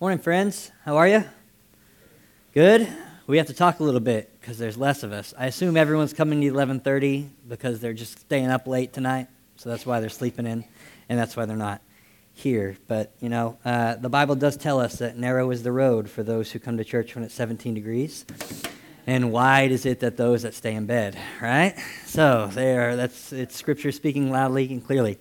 Morning, friends. How are you? Good. We have to talk a little bit because there's less of us. I assume everyone's coming to 11:30 because they're just staying up late tonight, so that's why they're sleeping in, and that's why they're not here. But you know, uh, the Bible does tell us that narrow is the road for those who come to church when it's 17 degrees, and wide is it that those that stay in bed. Right? So there. That's it's Scripture speaking loudly and clearly.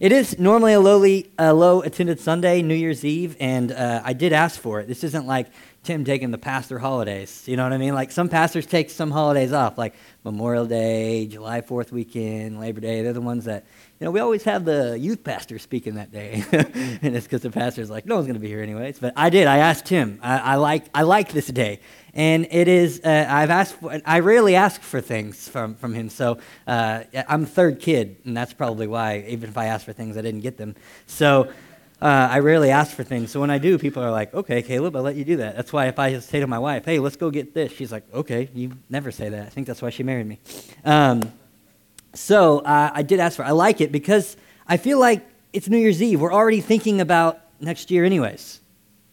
It is normally a lowly, uh, low attended Sunday, New Year's Eve, and uh, I did ask for it. This isn't like Tim taking the pastor holidays. You know what I mean? Like some pastors take some holidays off, like Memorial Day, July 4th weekend, Labor Day. They're the ones that, you know, we always have the youth pastor speaking that day. and it's because the pastor's like, no one's going to be here anyways. But I did. I asked him. I, I, like, I like this day and it is uh, i've asked for, i rarely ask for things from, from him so uh, i'm third kid and that's probably why even if i ask for things i didn't get them so uh, i rarely ask for things so when i do people are like okay caleb i'll let you do that that's why if i say to my wife hey let's go get this she's like okay you never say that i think that's why she married me um, so uh, i did ask for it. i like it because i feel like it's new year's eve we're already thinking about next year anyways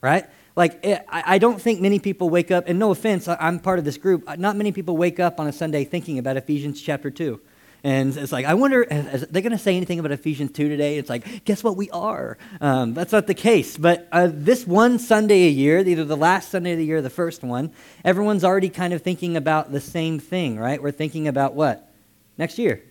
right like, eh, I don't think many people wake up, and no offense, I'm part of this group. Uh, not many people wake up on a Sunday thinking about Ephesians chapter 2. And it's like, I wonder, is they going to say anything about Ephesians 2 today? It's like, guess what? We are. Um, that's not the case. But uh, this one Sunday a year, either the last Sunday of the year or the first one, everyone's already kind of thinking about the same thing, right? We're thinking about what? Next year,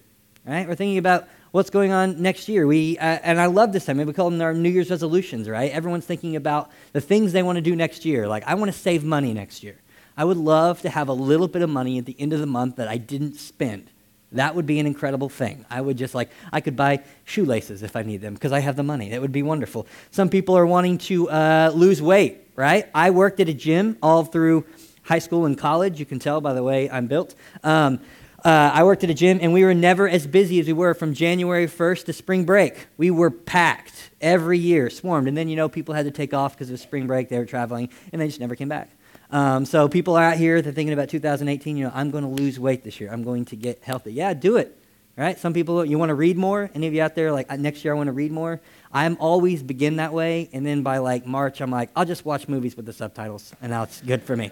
right? We're thinking about what's going on next year. We, uh, and I love this time. We call them our New Year's resolutions, right? Everyone's thinking about the things they want to do next year. Like, I want to save money next year. I would love to have a little bit of money at the end of the month that I didn't spend. That would be an incredible thing. I would just like, I could buy shoelaces if I need them because I have the money. That would be wonderful. Some people are wanting to uh, lose weight, right? I worked at a gym all through high school and college. You can tell by the way I'm built. Um, uh, I worked at a gym, and we were never as busy as we were from January 1st to spring break. We were packed every year, swarmed. And then, you know, people had to take off because of spring break. They were traveling, and they just never came back. Um, so people are out here, they're thinking about 2018, you know, I'm going to lose weight this year. I'm going to get healthy. Yeah, do it. Right? Some people, you want to read more? Any of you out there, like, next year I want to read more? I'm always begin that way, and then by like March, I'm like, I'll just watch movies with the subtitles, and now it's good for me.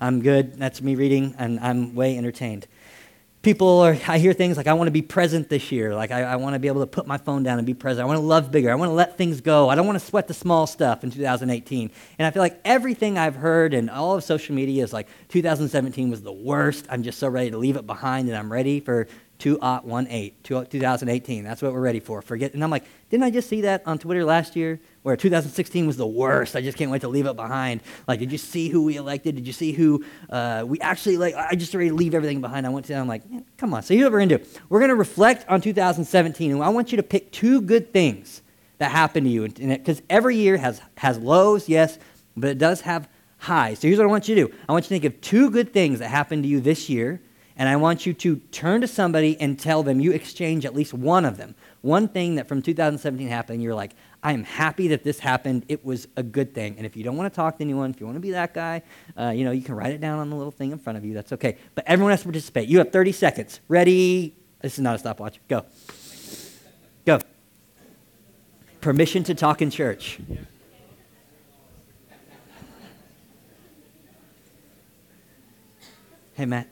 I'm good. That's me reading, and I'm way entertained people are, I hear things like, I want to be present this year. Like, I, I want to be able to put my phone down and be present. I want to love bigger. I want to let things go. I don't want to sweat the small stuff in 2018. And I feel like everything I've heard and all of social media is like, 2017 was the worst. I'm just so ready to leave it behind and I'm ready for 2018. 2018. That's what we're ready for. Forget. And I'm like, didn't I just see that on Twitter last year? Where 2016 was the worst. I just can't wait to leave it behind. Like, did you see who we elected? Did you see who uh, we actually like? I just ready to leave everything behind. I went to. I'm like, yeah, come on. So here's what we're gonna do. We're gonna reflect on 2017, and I want you to pick two good things that happened to you, because every year has has lows, yes, but it does have highs. So here's what I want you to do. I want you to think of two good things that happened to you this year and I want you to turn to somebody and tell them you exchange at least one of them. One thing that from 2017 happened, you're like, I am happy that this happened. It was a good thing. And if you don't want to talk to anyone, if you want to be that guy, uh, you know, you can write it down on the little thing in front of you. That's okay. But everyone has to participate. You have 30 seconds. Ready? This is not a stopwatch. Go. Go. Permission to talk in church. Hey, Matt.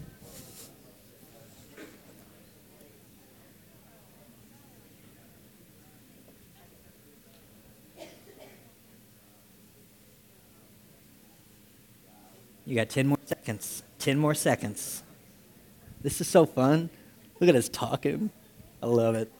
got 10 more seconds. 10 more seconds. This is so fun. Look at us talking. I love it.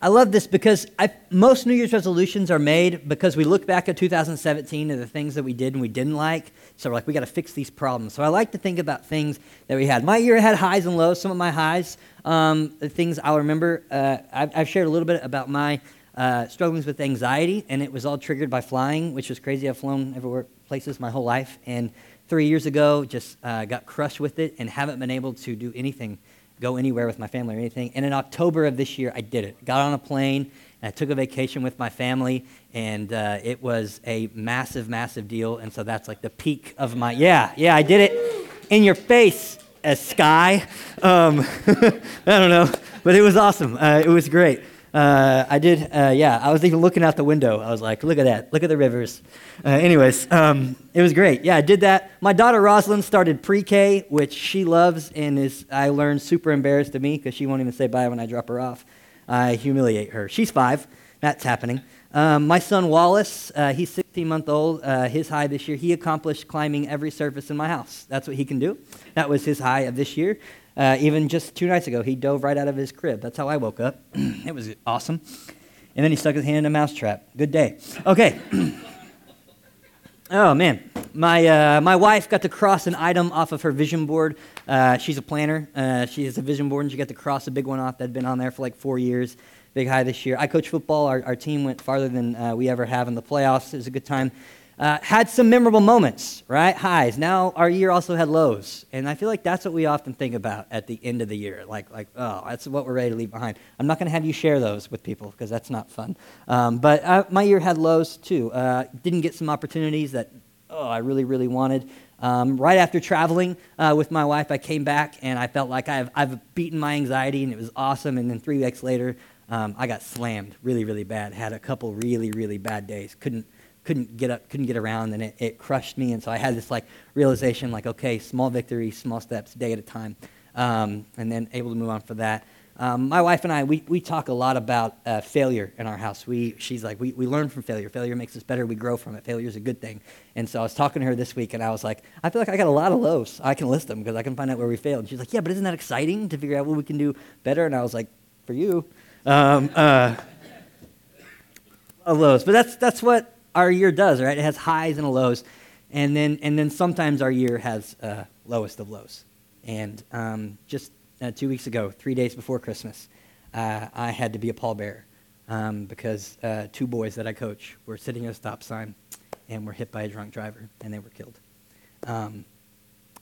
I love this because I, most New Year's resolutions are made because we look back at 2017 and the things that we did and we didn't like. So we're like, we got to fix these problems. So I like to think about things that we had. My year had highs and lows. Some of my highs, um, the things I'll remember, uh, I've, I've, shared a little bit about my uh, struggling with anxiety, and it was all triggered by flying, which was crazy. I've flown everywhere, places my whole life, and three years ago, just uh, got crushed with it and haven't been able to do anything, go anywhere with my family or anything. And in October of this year, I did it. Got on a plane, and I took a vacation with my family, and uh, it was a massive, massive deal. And so that's like the peak of my, yeah, yeah, I did it in your face as Sky. Um, I don't know, but it was awesome. Uh, it was great. Uh, I did, uh, yeah, I was even looking out the window. I was like, look at that, look at the rivers. Uh, anyways, um, it was great. Yeah, I did that. My daughter Rosalind started pre K, which she loves and is, I learned, super embarrassed to me because she won't even say bye when I drop her off. I humiliate her. She's five, that's happening. Um, my son Wallace, uh, he's 16 month old. Uh, his high this year, he accomplished climbing every surface in my house. That's what he can do. That was his high of this year. Uh, even just two nights ago, he dove right out of his crib. That's how I woke up. it was awesome. And then he stuck his hand in a mousetrap. Good day. Okay. oh, man. My, uh, my wife got to cross an item off of her vision board. Uh, she's a planner. Uh, she has a vision board, and she got to cross a big one off that had been on there for like four years. Big high this year. I coach football. Our, our team went farther than uh, we ever have in the playoffs. It was a good time. Uh, had some memorable moments, right? Highs. Now our year also had lows, and I feel like that's what we often think about at the end of the year. Like, like, oh, that's what we're ready to leave behind. I'm not going to have you share those with people because that's not fun. Um, but uh, my year had lows too. Uh, didn't get some opportunities that, oh, I really, really wanted. Um, right after traveling uh, with my wife, I came back and I felt like I've, I've beaten my anxiety, and it was awesome. And then three weeks later, um, I got slammed really, really bad. Had a couple really, really bad days. Couldn't couldn't get up, couldn't get around, and it, it crushed me. And so I had this like realization, like, okay, small victories, small steps, day at a time, um, and then able to move on for that. Um, my wife and I, we, we talk a lot about uh, failure in our house. We, she's like, we, we learn from failure. Failure makes us better. We grow from it. Failure is a good thing. And so I was talking to her this week, and I was like, I feel like I got a lot of lows. I can list them because I can find out where we failed. And she's like, yeah, but isn't that exciting to figure out what we can do better? And I was like, for you. Um, uh, lows. But that's, that's what our year does, right? It has highs and lows, and then and then sometimes our year has uh, lowest of lows. And um, just uh, two weeks ago, three days before Christmas, uh, I had to be a pallbearer um, because uh, two boys that I coach were sitting at a stop sign and were hit by a drunk driver, and they were killed. Um,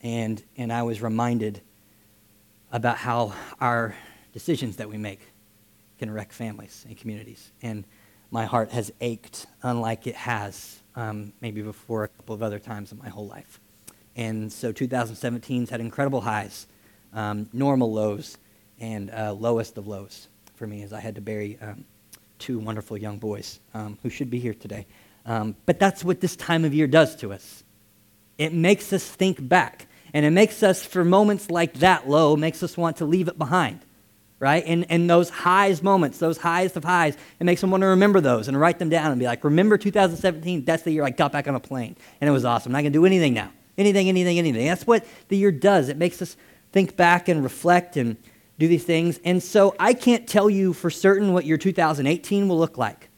and and I was reminded about how our decisions that we make can wreck families and communities and my heart has ached unlike it has um, maybe before a couple of other times in my whole life. And so 2017's had incredible highs, um, normal lows, and uh, lowest of lows for me as I had to bury um, two wonderful young boys um, who should be here today. Um, but that's what this time of year does to us. It makes us think back. And it makes us, for moments like that low, makes us want to leave it behind right? And, and those highs moments, those highest of highs, it makes them want to remember those and write them down and be like, remember 2017? That's the year I got back on a plane. And it was awesome. And I can do anything now. Anything, anything, anything. That's what the year does. It makes us think back and reflect and do these things. And so I can't tell you for certain what your 2018 will look like.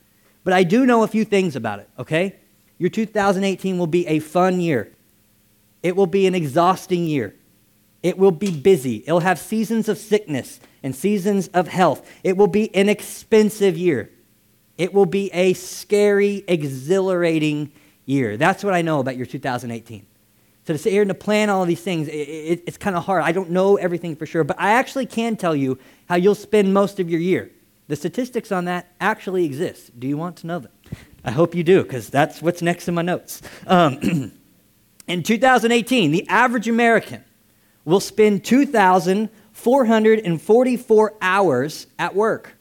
But I do know a few things about it, okay? Your 2018 will be a fun year. It will be an exhausting year. It will be busy. It'll have seasons of sickness and seasons of health. It will be an expensive year. It will be a scary, exhilarating year. That's what I know about your 2018. So to sit here and to plan all these things, it, it, it's kind of hard. I don't know everything for sure, but I actually can tell you how you'll spend most of your year. The statistics on that actually exist. Do you want to know them? I hope you do, because that's what's next in my notes. Um, in 2018, the average American will spend 2,444 hours at work.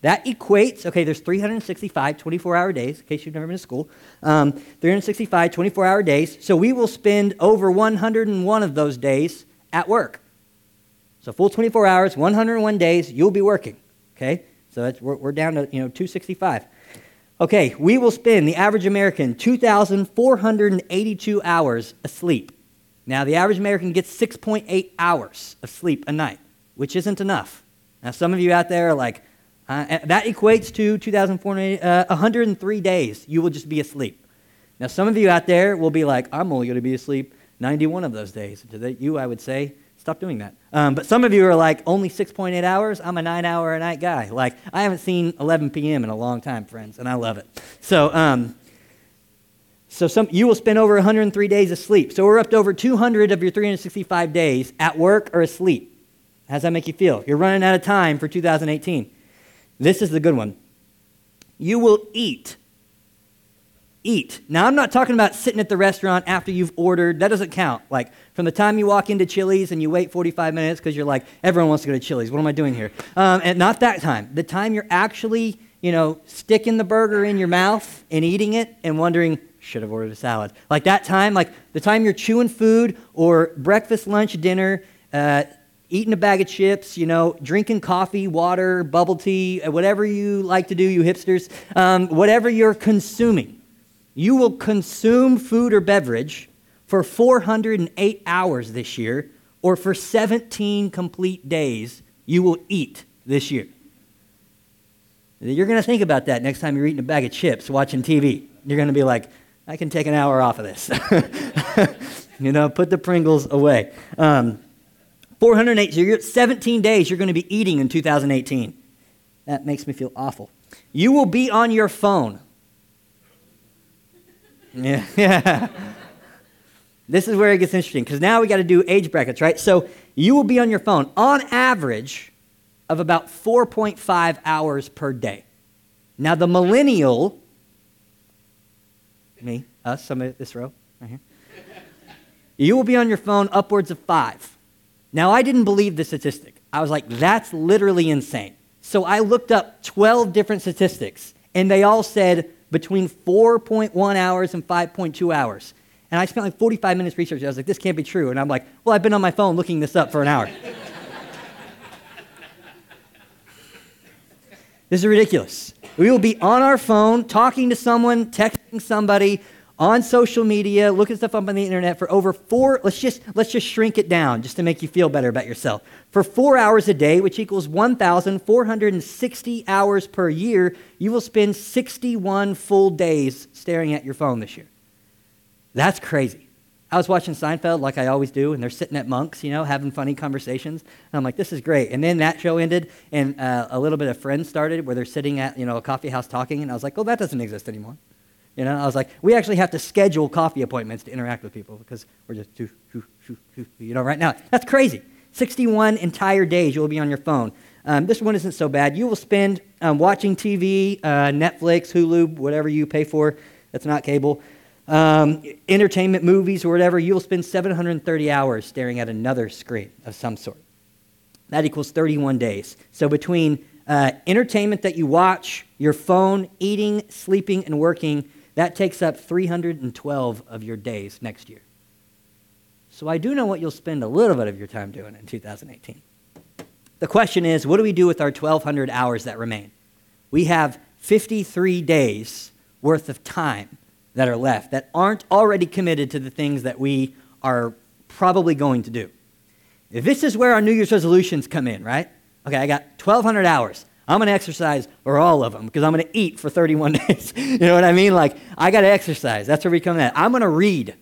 That equates, okay, there's 365 24 hour days, in case you've never been to school. Um, 365 24 hour days. So we will spend over 101 of those days at work. So full 24 hours, 101 days, you'll be working. Okay? So we're, we're down to, you know, 265. Okay, we will spend, the average American, 2,482 hours asleep. Now, the average American gets 6.8 hours of sleep a night, which isn't enough. Now, some of you out there are like, uh, that equates to 2,400, uh, 103 days you will just be asleep. Now, some of you out there will be like, I'm only going to be asleep 91 of those days. To you, I would say, stop doing that. Um, but some of you are like, only 6.8 hours? I'm a nine hour a night guy. Like, I haven't seen 11 p.m. in a long time, friends, and I love it. So, um, so some, you will spend over 103 days asleep. So we're up to over 200 of your 365 days at work or asleep. How does that make you feel? You're running out of time for 2018. This is the good one. You will eat eat. Now, I'm not talking about sitting at the restaurant after you've ordered. That doesn't count. Like, from the time you walk into Chili's and you wait 45 minutes because you're like, everyone wants to go to Chili's. What am I doing here? Um, and not that time. The time you're actually, you know, sticking the burger in your mouth and eating it and wondering, should have ordered a salad. Like that time, like the time you're chewing food or breakfast, lunch, dinner, uh, eating a bag of chips, you know, drinking coffee, water, bubble tea, uh, whatever you like to do, you hipsters, um, whatever you're consuming you will consume food or beverage for 408 hours this year, or for 17 complete days, you will eat this year. You're going to think about that next time you're eating a bag of chips watching TV. You're going to be like, I can take an hour off of this. you know, put the Pringles away. Um, 408, so you're 17 days you're going to be eating in 2018. That makes me feel awful. You will be on your phone yeah. yeah. this is where it gets interesting because now we got to do age brackets, right? So you will be on your phone on average of about 4.5 hours per day. Now, the millennial, me, us, some of this row, right here, you will be on your phone upwards of five. Now, I didn't believe the statistic. I was like, that's literally insane. So I looked up 12 different statistics, and they all said between 4.1 hours and 5.2 hours. And I spent like 45 minutes researching. I was like, this can't be true. And I'm like, well, I've been on my phone looking this up for an hour. This is ridiculous. We will be on our phone, talking to someone, texting somebody, on social media, looking stuff up on the internet for over four, let's just, let's just shrink it down just to make you feel better about yourself. For four hours a day, which equals 1,460 hours per year, you will spend 61 full days staring at your phone this year. That's crazy. I was watching Seinfeld like I always do, and they're sitting at Monk's, you know, having funny conversations. And I'm like, this is great. And then that show ended, and uh, a little bit of Friends started where they're sitting at, you know, a coffee house talking, and I was like, oh, that doesn't exist anymore. You know, I was like, we actually have to schedule coffee appointments to interact with people because we're just, you know, right now. That's crazy. 61 entire days you will be on your phone. Um, this one isn't so bad. You will spend um, watching TV, uh, Netflix, Hulu, whatever you pay for. That's not cable. Um, entertainment, movies, or whatever. You will spend 730 hours staring at another screen of some sort. That equals 31 days. So between uh, entertainment that you watch, your phone, eating, sleeping, and working, that takes up 312 of your days next year. So I do know what you'll spend a little bit of your time doing in 2018. The question is what do we do with our 1,200 hours that remain? We have 53 days worth of time that are left that aren't already committed to the things that we are probably going to do. This is where our New Year's resolutions come in, right? Okay, I got 1,200 hours. I'm going to exercise for all of them because I'm going to eat for 31 days. you know what I mean? Like, I got to exercise. That's where we come at. I'm going to read.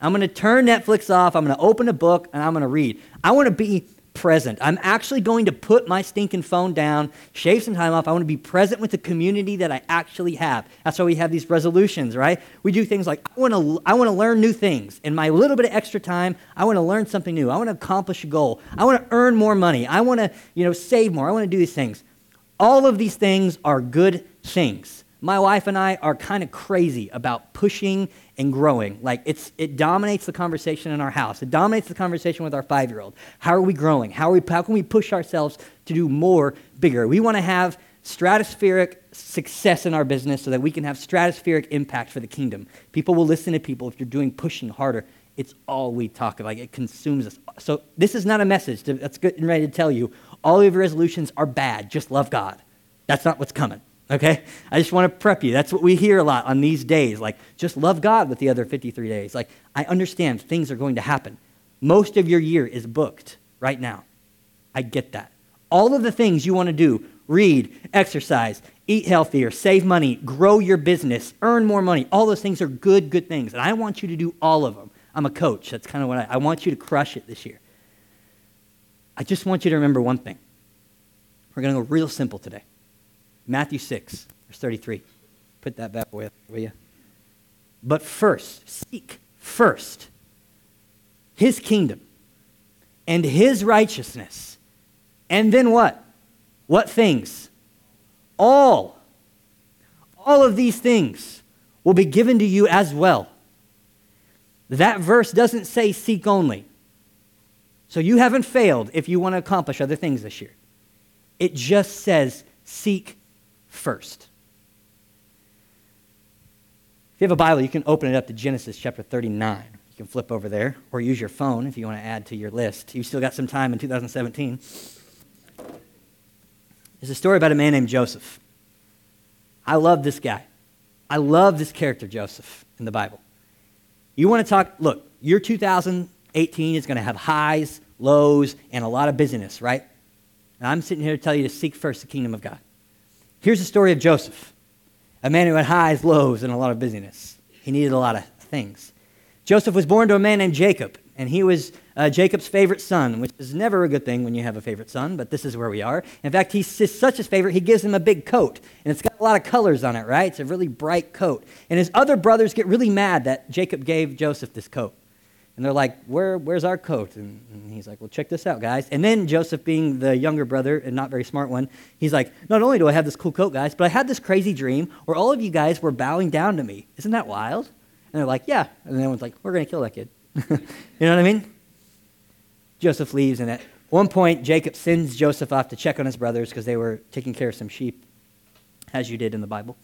I'm going to turn Netflix off. I'm going to open a book and I'm going to read. I want to be present. I'm actually going to put my stinking phone down, shave some time off. I want to be present with the community that I actually have. That's why we have these resolutions, right? We do things like I want to I want to learn new things. In my little bit of extra time, I want to learn something new. I want to accomplish a goal. I want to earn more money. I want to, you know, save more. I want to do these things. All of these things are good things. My wife and I are kind of crazy about pushing and growing. Like it's it dominates the conversation in our house. It dominates the conversation with our 5-year-old. How are we growing? How are we how can we push ourselves to do more bigger? We want to have stratospheric success in our business so that we can have stratospheric impact for the kingdom. People will listen to people if you're doing pushing harder. It's all we talk about. It consumes us. So this is not a message to, that's good and ready to tell you all of your resolutions are bad. Just love God. That's not what's coming. Okay? I just want to prep you. That's what we hear a lot on these days. Like, just love God with the other 53 days. Like, I understand things are going to happen. Most of your year is booked right now. I get that. All of the things you want to do read, exercise, eat healthier, save money, grow your business, earn more money all those things are good, good things. And I want you to do all of them. I'm a coach. That's kind of what I, I want you to crush it this year. I just want you to remember one thing. We're going to go real simple today. Matthew 6, verse 33. Put that back with, will you? But first, seek first his kingdom and his righteousness. And then what? What things? All. All of these things will be given to you as well. That verse doesn't say seek only. So you haven't failed if you want to accomplish other things this year. It just says seek first. If you have a Bible, you can open it up to Genesis chapter 39. You can flip over there or use your phone if you want to add to your list. You've still got some time in 2017. It's a story about a man named Joseph. I love this guy. I love this character, Joseph, in the Bible. You want to talk, look, your 2018 is going to have highs, lows, and a lot of busyness, right? And I'm sitting here to tell you to seek first the kingdom of God. Here's the story of Joseph a man who had highs, lows, and a lot of busyness. He needed a lot of things. Joseph was born to a man named Jacob, and he was uh, Jacob's favorite son, which is never a good thing when you have a favorite son, but this is where we are. In fact, he's such his favorite, he gives him a big coat, and it's got a lot of colors on it, right? It's a really bright coat. And his other brothers get really mad that Jacob gave Joseph this coat. And they're like, Where, Where's our coat? And, and, he's like, Well, check this out, guys. And then Joseph, being the younger brother and not very smart one, he's like, Not only do I have this cool coat, guys, but I had this crazy dream where all of you guys were bowing down to me. Isn't that wild? And they're like, Yeah. And then everyone's like, We're going to kill that kid. you know what I mean? Joseph leaves, and at one point, Jacob sends Joseph off to check on his brothers because they were taking care of some sheep, as you did in the Bible,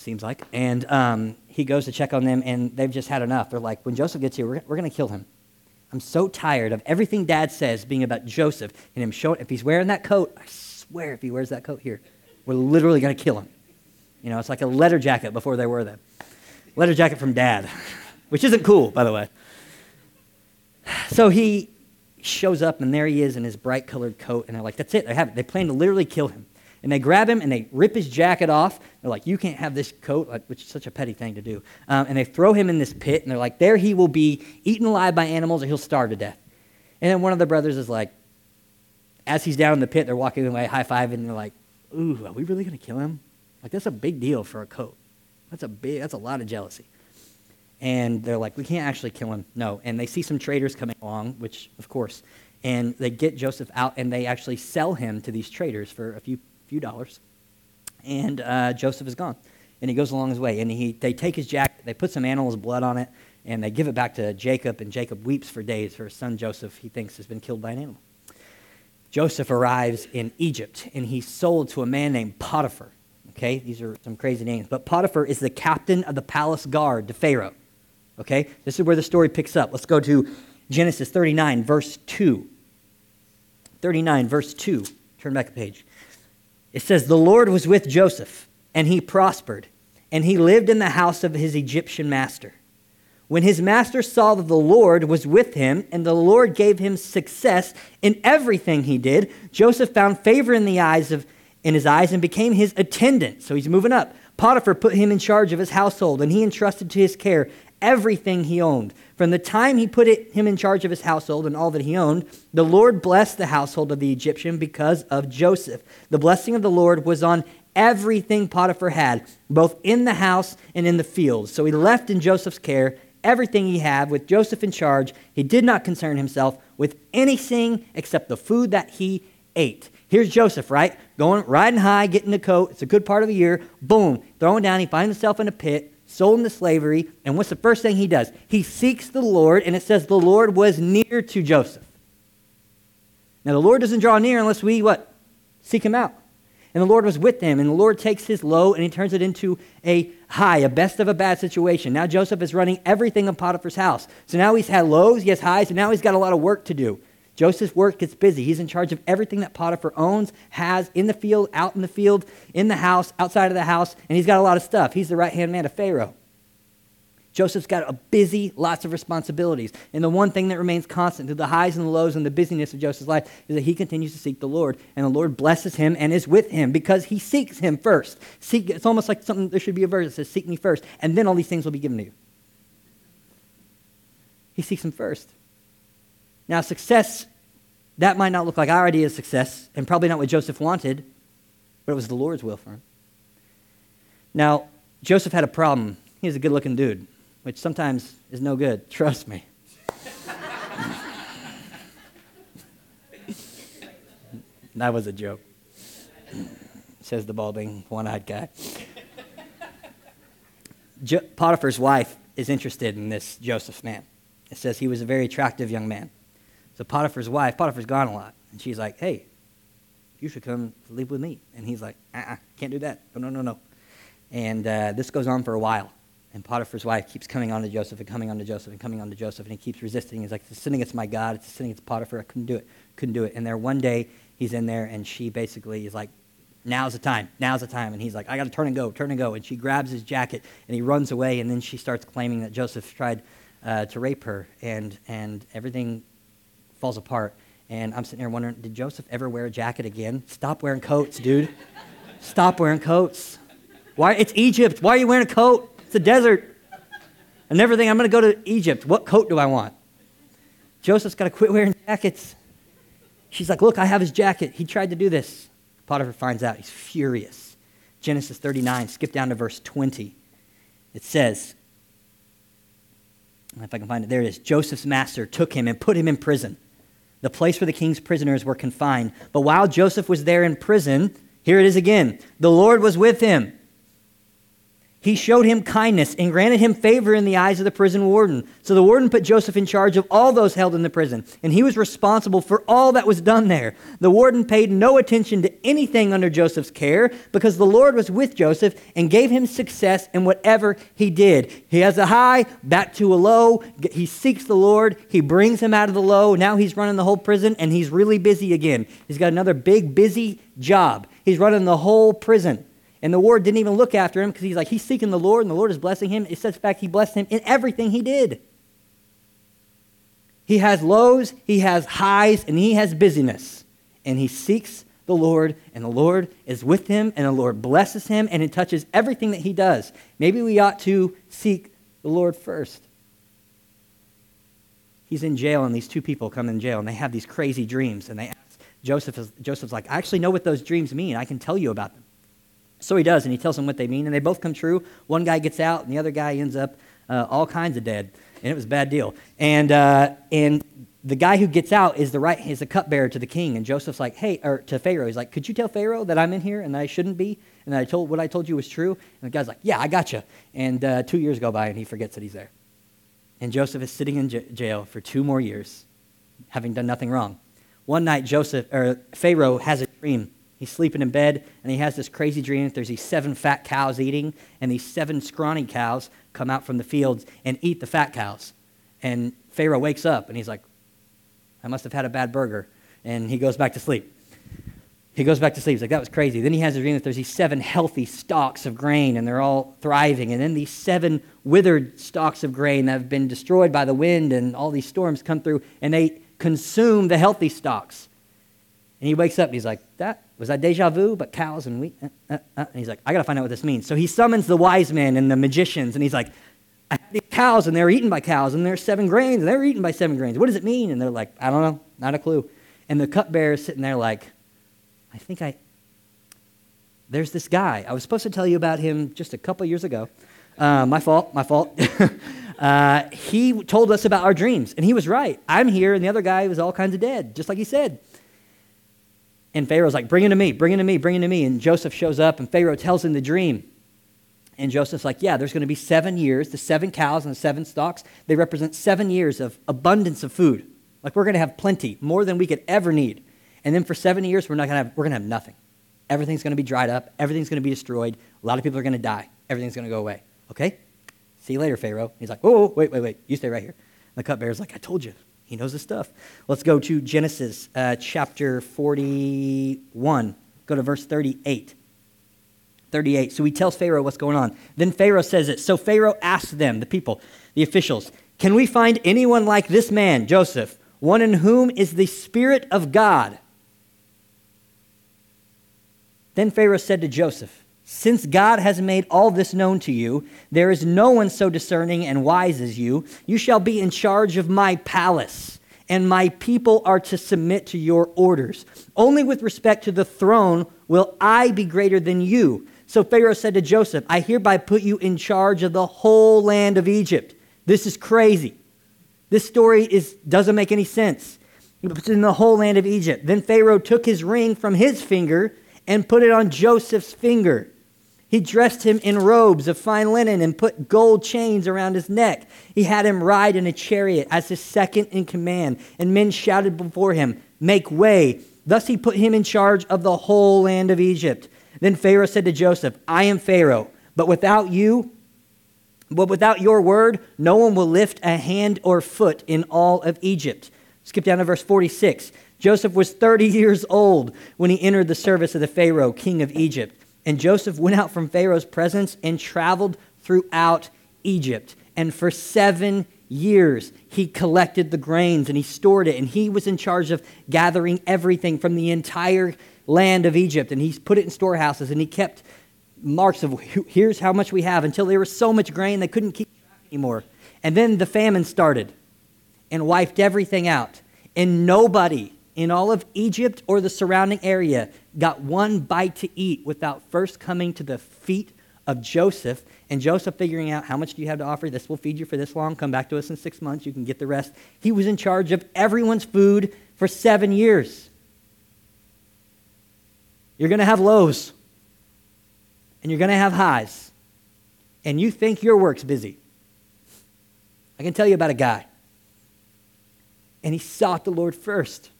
seems like. And um, he goes to check on them, and they've just had enough. They're like, when Joseph gets here, we're, we're going to kill him. I'm so tired of everything dad says being about Joseph and him showing, if he's wearing that coat, I swear if he wears that coat here, we're literally going to kill him. You know, it's like a letter jacket before they were them. Letter jacket from dad, which isn't cool, by the way. So he shows up, and there he is in his bright colored coat, and they're like, that's it, they have it. They plan to literally kill him. And they grab him and they rip his jacket off. They're like, You can't have this coat, which is such a petty thing to do. Um, and they throw him in this pit, and they're like, There he will be eaten alive by animals, or he'll starve to death. And then one of the brothers is like, As he's down in the pit, they're walking away, high five, and they're like, Ooh, are we really going to kill him? Like, that's a big deal for a coat. That's a big, that's a lot of jealousy. And they're like, We can't actually kill him. No. And they see some traders coming along, which, of course, and they get Joseph out and they actually sell him to these traders for a few few dollars. And uh, Joseph is gone. And he goes along his way. And he, they take his jacket, they put some animal's blood on it, and they give it back to Jacob. And Jacob weeps for days for his son Joseph, he thinks, has been killed by an animal. Joseph arrives in Egypt, and he's sold to a man named Potiphar. Okay, these are some crazy names. But Potiphar is the captain of the palace guard to Pharaoh. Okay, this is where the story picks up. Let's go to Genesis 39, verse 2. 39, verse 2. Turn back a page. It says, The Lord was with Joseph, and he prospered, and he lived in the house of his Egyptian master. When his master saw that the Lord was with him, and the Lord gave him success in everything he did, Joseph found favor in the eyes of in his eyes and became his attendant. So he's moving up. Potiphar put him in charge of his household, and he entrusted to his care everything he owned. From the time he put it, him in charge of his household and all that he owned, the Lord blessed the household of the Egyptian because of Joseph. The blessing of the Lord was on everything Potiphar had, both in the house and in the fields. So he left in Joseph's care everything he had with Joseph in charge. He did not concern himself with anything except the food that he ate. Here's Joseph, right? Going, riding high, getting the coat. It's a good part of the year. Boom, throwing down. He finds himself in a pit sold into slavery, and what's the first thing he does? He seeks the Lord, and it says the Lord was near to Joseph. Now, the Lord doesn't draw near unless we, what? Seek him out. And the Lord was with him, and the Lord takes his low and he turns it into a high, a best of a bad situation. Now Joseph is running everything in Potiphar's house. So now he's had lows, he has highs, and now he's got a lot of work to do. Joseph's work gets busy. He's in charge of everything that Potiphar owns, has in the field, out in the field, in the house, outside of the house, and he's got a lot of stuff. He's the right hand man of Pharaoh. Joseph's got a busy, lots of responsibilities. And the one thing that remains constant through the highs and the lows and the busyness of Joseph's life is that he continues to seek the Lord. And the Lord blesses him and is with him because he seeks him first. Seek, it's almost like something, there should be a verse that says, Seek me first, and then all these things will be given to you. He seeks him first. Now, success that might not look like our idea of success, and probably not what Joseph wanted, but it was the Lord's will for him. Now, Joseph had a problem. He was a good looking dude, which sometimes is no good. Trust me. that was a joke, says the balding, one eyed guy. Jo- Potiphar's wife is interested in this Joseph man. It says he was a very attractive young man. So Potiphar's wife, Potiphar's gone a lot, and she's like, hey, you should come sleep with me. And he's like, uh-uh, can't do that. No, no, no, no. And uh, this goes on for a while. And Potiphar's wife keeps coming on to Joseph and coming on to Joseph and coming on to Joseph, and he keeps resisting. He's like, it's sinning against my God. It's a sin against Potiphar. I couldn't do it. Couldn't do it. And there one day, he's in there, and she basically is like, now's the time. Now's the time. And he's like, I got to turn and go, turn and go. And she grabs his jacket, and he runs away, and then she starts claiming that Joseph tried uh, to rape her, and, and everything falls apart. And I'm sitting there wondering, did Joseph ever wear a jacket again? Stop wearing coats, dude. Stop wearing coats. Why? It's Egypt. Why are you wearing a coat? It's a desert. And everything, I'm going to go to Egypt. What coat do I want? Joseph's got to quit wearing jackets. She's like, Look, I have his jacket. He tried to do this. Potiphar finds out. He's furious. Genesis 39, skip down to verse 20. It says, if I can find it, there it is. Joseph's master took him and put him in prison, the place where the king's prisoners were confined. But while Joseph was there in prison, here it is again the Lord was with him he showed him kindness and granted him favor in the eyes of the prison warden. So the warden put Joseph in charge of all those held in the prison, and he was responsible for all that was done there. The warden paid no attention to anything under Joseph's care because the Lord was with Joseph and gave him success in whatever he did. He has a high, back to a low. He seeks the Lord, he brings him out of the low. Now he's running the whole prison, and he's really busy again. He's got another big, busy job. He's running the whole prison. And the Lord didn't even look after him because he's like, he's seeking the Lord and the Lord is blessing him. It says, in fact, he blessed him in everything he did. He has lows, he has highs, and he has busyness. And he seeks the Lord, and the Lord is with him, and the Lord blesses him, and it touches everything that he does. Maybe we ought to seek the Lord first. He's in jail, and these two people come in jail, and they have these crazy dreams. And they ask Joseph, Joseph's like, I actually know what those dreams mean. I can tell you about them. So he does, and he tells them what they mean, and they both come true. One guy gets out, and the other guy ends up uh, all kinds of dead, and it was a bad deal. And uh, and the guy who gets out is the right is the cupbearer to the king, and Joseph's like, hey, or to Pharaoh, he's like, could you tell Pharaoh that I'm in here and that I shouldn't be, and that I told what I told you was true? And the guy's like, yeah, I got you. And uh, two years go by, and he forgets that he's there. And Joseph is sitting in j- jail for two more years, having done nothing wrong. One night, Joseph or Pharaoh has a dream He's sleeping in bed, and he has this crazy dream that there's these seven fat cows eating, and these seven scrawny cows come out from the fields and eat the fat cows. And Pharaoh wakes up, and he's like, I must have had a bad burger. And he goes back to sleep. He goes back to sleep. He's like, that was crazy. Then he has a dream that there's these seven healthy stalks of grain, and they're all thriving. And then these seven withered stalks of grain that have been destroyed by the wind, and all these storms come through, and they consume the healthy stalks. And he wakes up, and he's like, that was that deja vu? But cows and wheat? Uh, uh, uh. And he's like, I got to find out what this means. So he summons the wise men and the magicians, and he's like, I have these cows, and they're eaten by cows, and there's seven grains, and they're eaten by seven grains. What does it mean? And they're like, I don't know, not a clue. And the cupbearer is sitting there like, I think I, there's this guy. I was supposed to tell you about him just a couple years ago. Uh, my fault, my fault. uh, he told us about our dreams, and he was right. I'm here, and the other guy was all kinds of dead, just like he said. And Pharaoh's like, Bring him to me, bring him to me, bring him to me. And Joseph shows up, and Pharaoh tells him the dream. And Joseph's like, Yeah, there's going to be seven years. The seven cows and the seven stalks, they represent seven years of abundance of food. Like we're going to have plenty, more than we could ever need. And then for seven years, we're not going to have, we're going to have nothing. Everything's going to be dried up. Everything's going to be destroyed. A lot of people are going to die. Everything's going to go away. Okay? See you later, Pharaoh. He's like, oh, wait, wait, wait. You stay right here. And the cupbearer's like, I told you. He knows his stuff. Let's go to Genesis uh, chapter 41. Go to verse 38. 38. So he tells Pharaoh what's going on. Then Pharaoh says it. So Pharaoh asks them, the people, the officials, Can we find anyone like this man, Joseph, one in whom is the Spirit of God? Then Pharaoh said to Joseph, since God has made all this known to you, there is no one so discerning and wise as you. You shall be in charge of my palace, and my people are to submit to your orders. Only with respect to the throne will I be greater than you. So Pharaoh said to Joseph, I hereby put you in charge of the whole land of Egypt. This is crazy. This story is, doesn't make any sense. It's in the whole land of Egypt. Then Pharaoh took his ring from his finger and put it on Joseph's finger. He dressed him in robes of fine linen and put gold chains around his neck. He had him ride in a chariot as his second in command, and men shouted before him, Make way. Thus he put him in charge of the whole land of Egypt. Then Pharaoh said to Joseph, I am Pharaoh, but without you, but without your word, no one will lift a hand or foot in all of Egypt. Skip down to verse 46. Joseph was 30 years old when he entered the service of the Pharaoh, king of Egypt. And Joseph went out from Pharaoh's presence and traveled throughout Egypt. And for seven years, he collected the grains and he stored it. And he was in charge of gathering everything from the entire land of Egypt. And he put it in storehouses and he kept marks of here's how much we have until there was so much grain they couldn't keep track anymore. And then the famine started and wiped everything out. And nobody in all of Egypt or the surrounding area got one bite to eat without first coming to the feet of Joseph and Joseph figuring out how much do you have to offer? This will feed you for this long. Come back to us in six months. You can get the rest. He was in charge of everyone's food for seven years. You're going to have lows and you're going to have highs. And you think your work's busy. I can tell you about a guy. And he sought the Lord first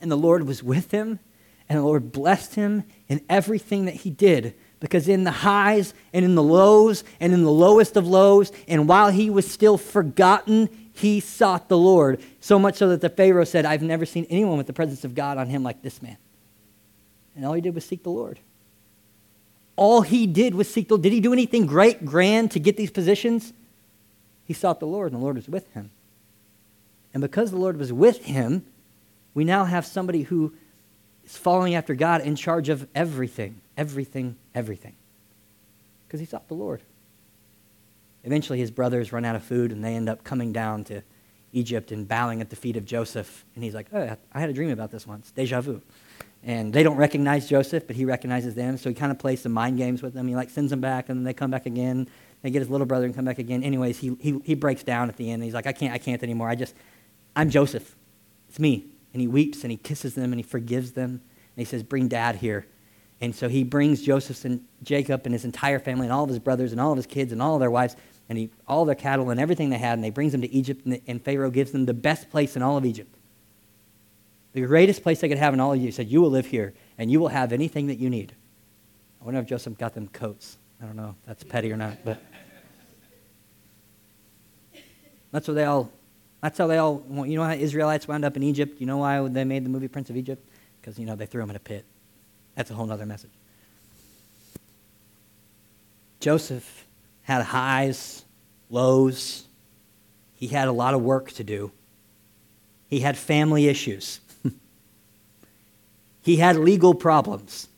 and the Lord was with him, and the Lord blessed him in everything that he did. Because in the highs and in the lows and in the lowest of lows, and while he was still forgotten, he sought the Lord. So much so that the Pharaoh said, I've never seen anyone with the presence of God on him like this man. And all he did was seek the Lord. All he did was seek the Lord. Did he do anything great, grand to get these positions? He sought the Lord, and the Lord was with him. And because the Lord was with him, we now have somebody who is following after God in charge of everything, everything, everything. Because he sought the Lord. Eventually, his brothers run out of food and they end up coming down to Egypt and bowing at the feet of Joseph. And he's like, Oh, I had a dream about this once. Deja vu. And they don't recognize Joseph, but he recognizes them. So he kind of plays some mind games with them. He like sends them back, and then they come back again. They get his little brother and come back again. Anyways, he, he, he breaks down at the end. he's like, I can't, I can't anymore. I just, I'm Joseph. It's me and he weeps and he kisses them and he forgives them. And he says, Bring dad here. And so he brings Joseph and Jacob and his entire family and all of his brothers and all of his kids and all of their wives and he, all their cattle and everything they had, and they brings them to Egypt, and, and Pharaoh gives them the best place in all of Egypt. The greatest place they could have in all of Egypt. He said, You will live here, and you will have anything that you need. I wonder if Joseph got them coats. I don't know if that's petty or not, but that's what they all that's how they all, you know how Israelites wound up in Egypt? You know why they made the movie Prince of Egypt? Because, you know, they threw him in a pit. That's a whole other message. Joseph had highs, lows. He had a lot of work to do. He had family issues. he had legal problems.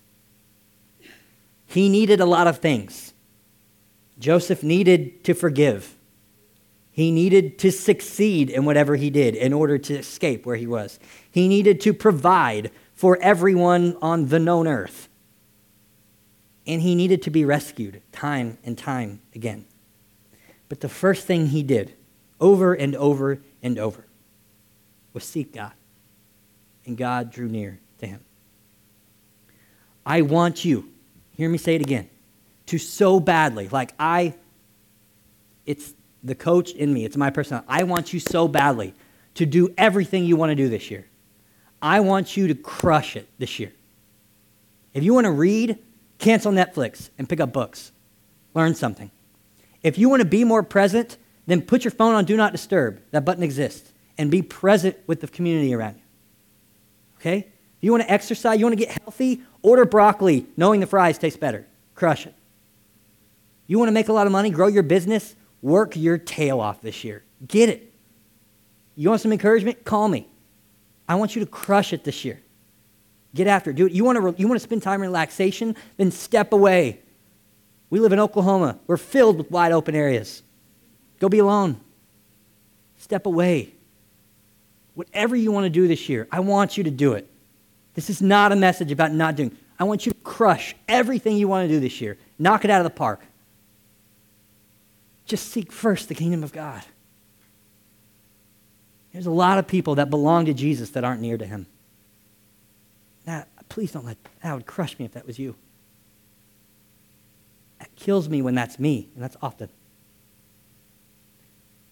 He needed a lot of things. Joseph needed to forgive. He needed to succeed in whatever he did in order to escape where he was. He needed to provide for everyone on the known earth. And he needed to be rescued time and time again. But the first thing he did, over and over and over, was seek God. And God drew near to him. I want you, hear me say it again, to so badly, like I, it's the coach in me, it's my personality. I want you so badly to do everything you want to do this year. I want you to crush it this year. If you want to read, cancel Netflix and pick up books. Learn something. If you want to be more present, then put your phone on Do Not Disturb. That button exists. And be present with the community around you. Okay? If you want to exercise, you want to get healthy, order broccoli, knowing the fries taste better. Crush it. You want to make a lot of money, grow your business, Work your tail off this year. Get it. You want some encouragement? Call me. I want you to crush it this year. Get after it. Do it. You want to, you want to spend time in relaxation? Then step away. We live in Oklahoma. We're filled with wide open areas. Go be alone. Step away. Whatever you want to do this year, I want you to do it. This is not a message about not doing. I want you to crush everything you want to do this year. Knock it out of the park. Just seek first the kingdom of God. There's a lot of people that belong to Jesus that aren't near to him. That, please don't let that would crush me if that was you. That kills me when that's me, and that's often.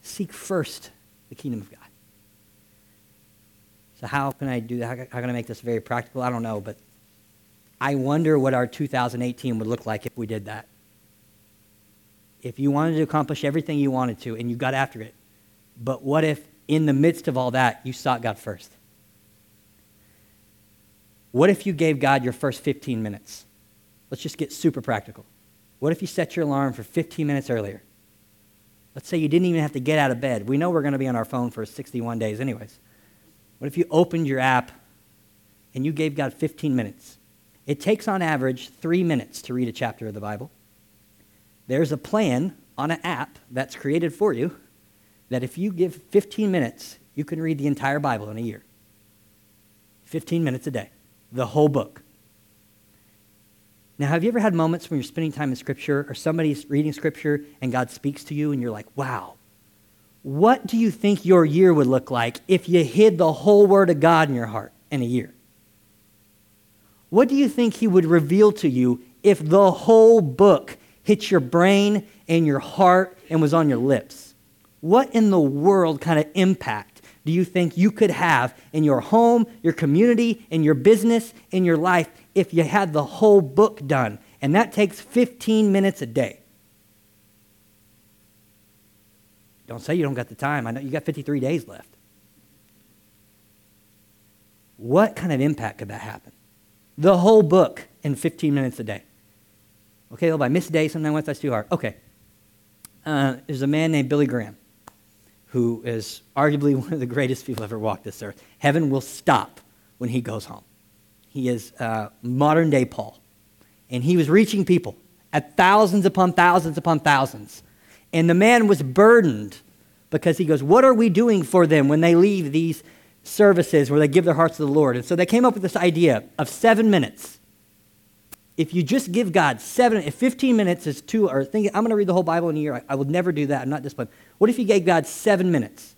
Seek first the kingdom of God. So, how can I do that? How, how can I make this very practical? I don't know, but I wonder what our 2018 would look like if we did that. If you wanted to accomplish everything you wanted to and you got after it, but what if in the midst of all that you sought God first? What if you gave God your first 15 minutes? Let's just get super practical. What if you set your alarm for 15 minutes earlier? Let's say you didn't even have to get out of bed. We know we're going to be on our phone for 61 days, anyways. What if you opened your app and you gave God 15 minutes? It takes on average three minutes to read a chapter of the Bible. There's a plan on an app that's created for you that if you give 15 minutes, you can read the entire Bible in a year. 15 minutes a day, the whole book. Now, have you ever had moments when you're spending time in Scripture or somebody's reading Scripture and God speaks to you and you're like, wow, what do you think your year would look like if you hid the whole Word of God in your heart in a year? What do you think He would reveal to you if the whole book hit your brain and your heart and was on your lips? What in the world kind of impact do you think you could have in your home, your community, in your business, in your life if you had the whole book done. And that takes 15 minutes a day. Don't say you don't got the time. I know you got 53 days left. What kind of impact could that happen? The whole book in 15 minutes a day. Okay, well, by miss a day, sometimes that's too hard. Okay. Uh, there's a man named Billy Graham who is arguably one of the greatest people ever walked this earth. Heaven will stop when he goes home. He is uh, modern day Paul. And he was reaching people at thousands upon thousands upon thousands. And the man was burdened because he goes, What are we doing for them when they leave these services where they give their hearts to the Lord? And so they came up with this idea of seven minutes. If you just give God seven, if 15 minutes is too, or thinking, I'm going to read the whole Bible in a year, I, I will never do that. I'm not disciplined. What if you gave God seven minutes?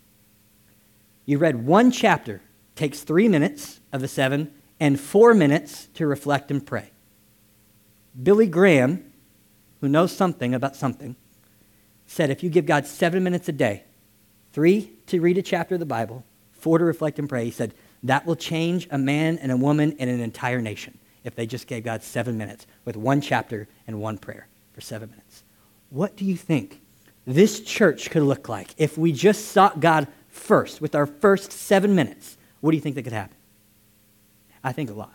You read one chapter, takes three minutes of the seven, and four minutes to reflect and pray. Billy Graham, who knows something about something, said if you give God seven minutes a day, three to read a chapter of the Bible, four to reflect and pray, he said that will change a man and a woman and an entire nation if they just gave God seven minutes with one chapter and one prayer for seven minutes. What do you think this church could look like if we just sought God first with our first seven minutes? What do you think that could happen? I think a lot.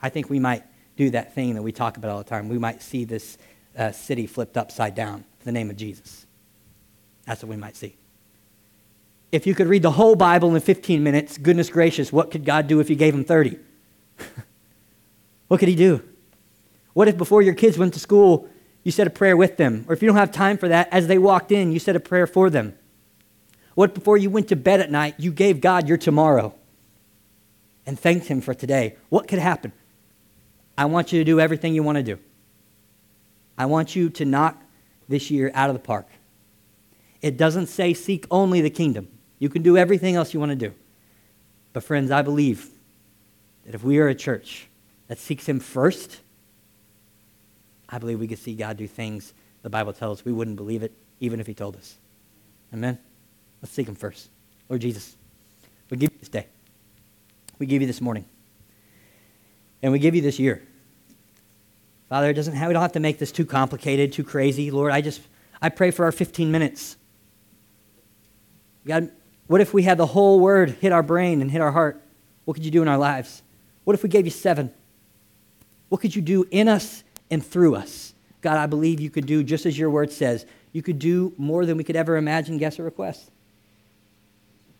I think we might do that thing that we talk about all the time. We might see this uh, city flipped upside down for the name of Jesus. That's what we might see. If you could read the whole Bible in 15 minutes, goodness gracious, what could God do if you gave him 30? what could he do? What if before your kids went to school, you said a prayer with them? Or if you don't have time for that, as they walked in, you said a prayer for them? What before you went to bed at night, you gave God your tomorrow? and thanked Him for today, what could happen? I want you to do everything you want to do. I want you to knock this year out of the park. It doesn't say seek only the kingdom. You can do everything else you want to do. But, friends, I believe that if we are a church that seeks Him first, I believe we could see God do things the Bible tells us we wouldn't believe it even if He told us. Amen? Let's seek Him first. Lord Jesus, we give you this day we give you this morning. And we give you this year. Father, it doesn't have, we don't have to make this too complicated, too crazy. Lord, I just, I pray for our 15 minutes. God, what if we had the whole word hit our brain and hit our heart? What could you do in our lives? What if we gave you seven? What could you do in us and through us? God, I believe you could do just as your word says. You could do more than we could ever imagine, guess, or request.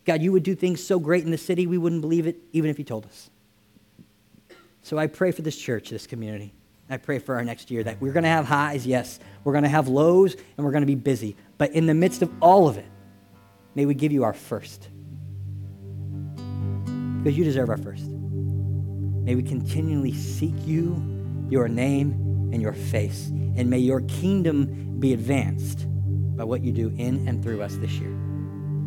God, you would do things so great in the city, we wouldn't believe it even if you told us. So I pray for this church, this community. I pray for our next year that we're going to have highs, yes. We're going to have lows, and we're going to be busy. But in the midst of all of it, may we give you our first. because you deserve our first. May we continually seek you, your name, and your face. And may your kingdom be advanced by what you do in and through us this year.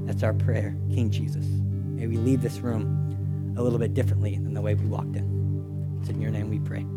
That's our prayer, King Jesus. May we leave this room a little bit differently than the way we walked in. It's in your name we pray.